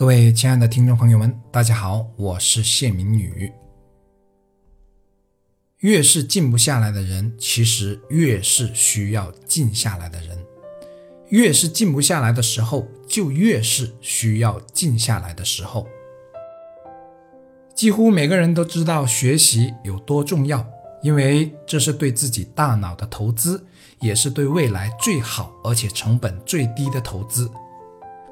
各位亲爱的听众朋友们，大家好，我是谢明宇。越是静不下来的人，其实越是需要静下来的人；越是静不下来的时候，就越是需要静下来的时候。几乎每个人都知道学习有多重要，因为这是对自己大脑的投资，也是对未来最好而且成本最低的投资。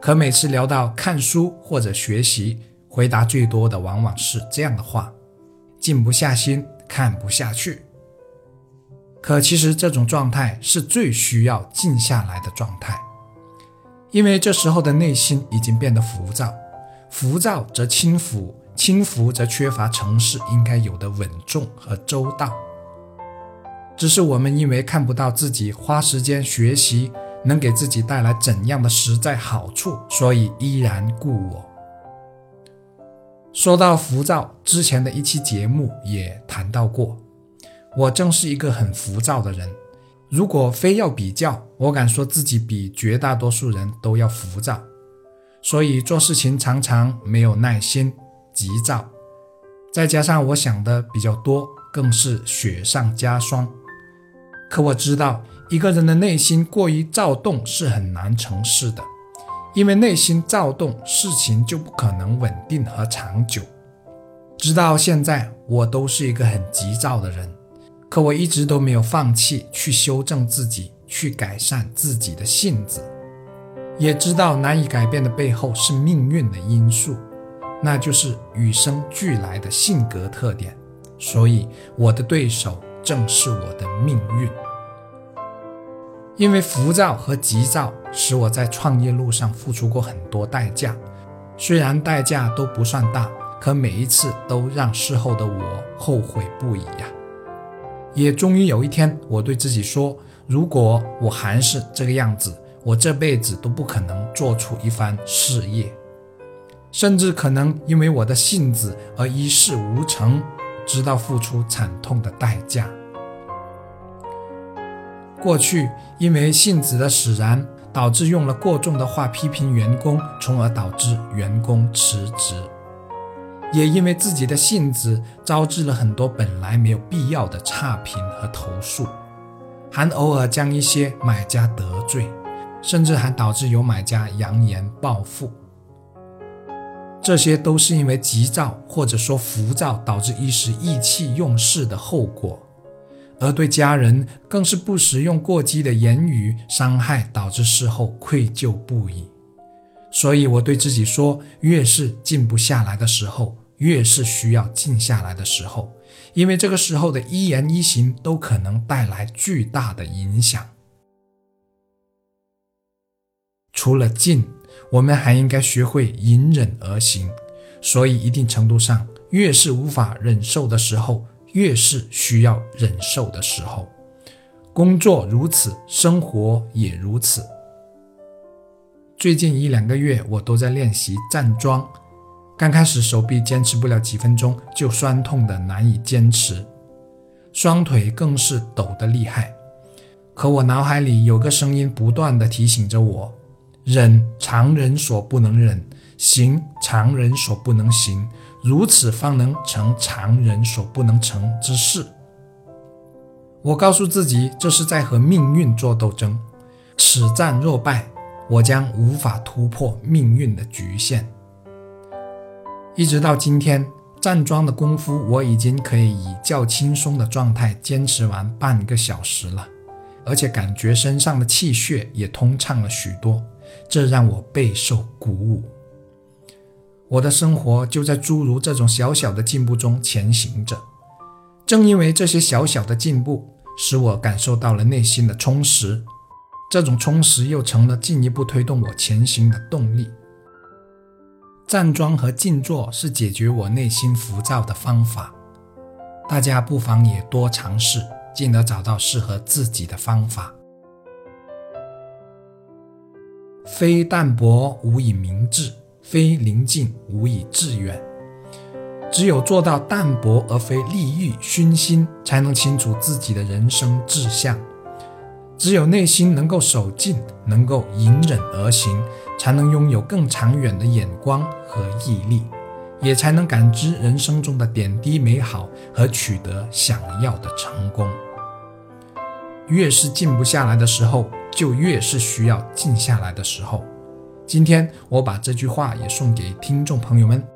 可每次聊到看书或者学习，回答最多的往往是这样的话：静不下心，看不下去。可其实这种状态是最需要静下来的状态，因为这时候的内心已经变得浮躁，浮躁则轻浮，轻浮则缺乏城市应该有的稳重和周到。只是我们因为看不到自己花时间学习。能给自己带来怎样的实在好处，所以依然故我。说到浮躁，之前的一期节目也谈到过，我正是一个很浮躁的人。如果非要比较，我敢说自己比绝大多数人都要浮躁，所以做事情常常没有耐心、急躁，再加上我想的比较多，更是雪上加霜。可我知道。一个人的内心过于躁动是很难成事的，因为内心躁动，事情就不可能稳定和长久。直到现在，我都是一个很急躁的人，可我一直都没有放弃去修正自己，去改善自己的性子。也知道难以改变的背后是命运的因素，那就是与生俱来的性格特点。所以，我的对手正是我的命运。因为浮躁和急躁，使我在创业路上付出过很多代价。虽然代价都不算大，可每一次都让事后的我后悔不已呀。也终于有一天，我对自己说：如果我还是这个样子，我这辈子都不可能做出一番事业，甚至可能因为我的性子而一事无成，直到付出惨痛的代价。过去因为性子的使然，导致用了过重的话批评员工，从而导致员工辞职；也因为自己的性子，招致了很多本来没有必要的差评和投诉，还偶尔将一些买家得罪，甚至还导致有买家扬言报复。这些都是因为急躁或者说浮躁导致一时意气用事的后果。而对家人更是不时用过激的言语伤害，导致事后愧疚不已。所以我对自己说：越是静不下来的时候，越是需要静下来的时候，因为这个时候的一言一行都可能带来巨大的影响。除了静，我们还应该学会隐忍而行。所以，一定程度上，越是无法忍受的时候。越是需要忍受的时候，工作如此，生活也如此。最近一两个月，我都在练习站桩。刚开始手臂坚持不了几分钟，就酸痛的难以坚持，双腿更是抖得厉害。可我脑海里有个声音不断的提醒着我：忍，常人所不能忍；行，常人所不能行。如此方能成常人所不能成之事。我告诉自己，这是在和命运做斗争。此战若败，我将无法突破命运的局限。一直到今天，站桩的功夫我已经可以以较轻松的状态坚持完半个小时了，而且感觉身上的气血也通畅了许多，这让我备受鼓舞。我的生活就在诸如这种小小的进步中前行着。正因为这些小小的进步，使我感受到了内心的充实，这种充实又成了进一步推动我前行的动力。站桩和静坐是解决我内心浮躁的方法，大家不妨也多尝试，进而找到适合自己的方法。非淡泊无以明志。非宁静无以致远，只有做到淡泊而非利欲熏心，才能清楚自己的人生志向。只有内心能够守静，能够隐忍而行，才能拥有更长远的眼光和毅力，也才能感知人生中的点滴美好和取得想要的成功。越是静不下来的时候，就越是需要静下来的时候。今天我把这句话也送给听众朋友们，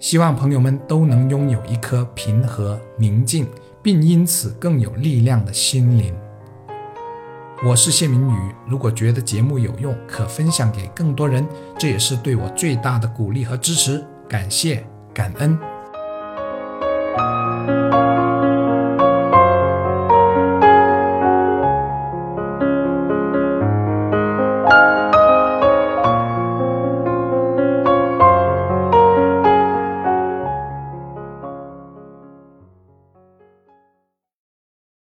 希望朋友们都能拥有一颗平和宁静，并因此更有力量的心灵。我是谢明宇，如果觉得节目有用，可分享给更多人，这也是对我最大的鼓励和支持。感谢，感恩。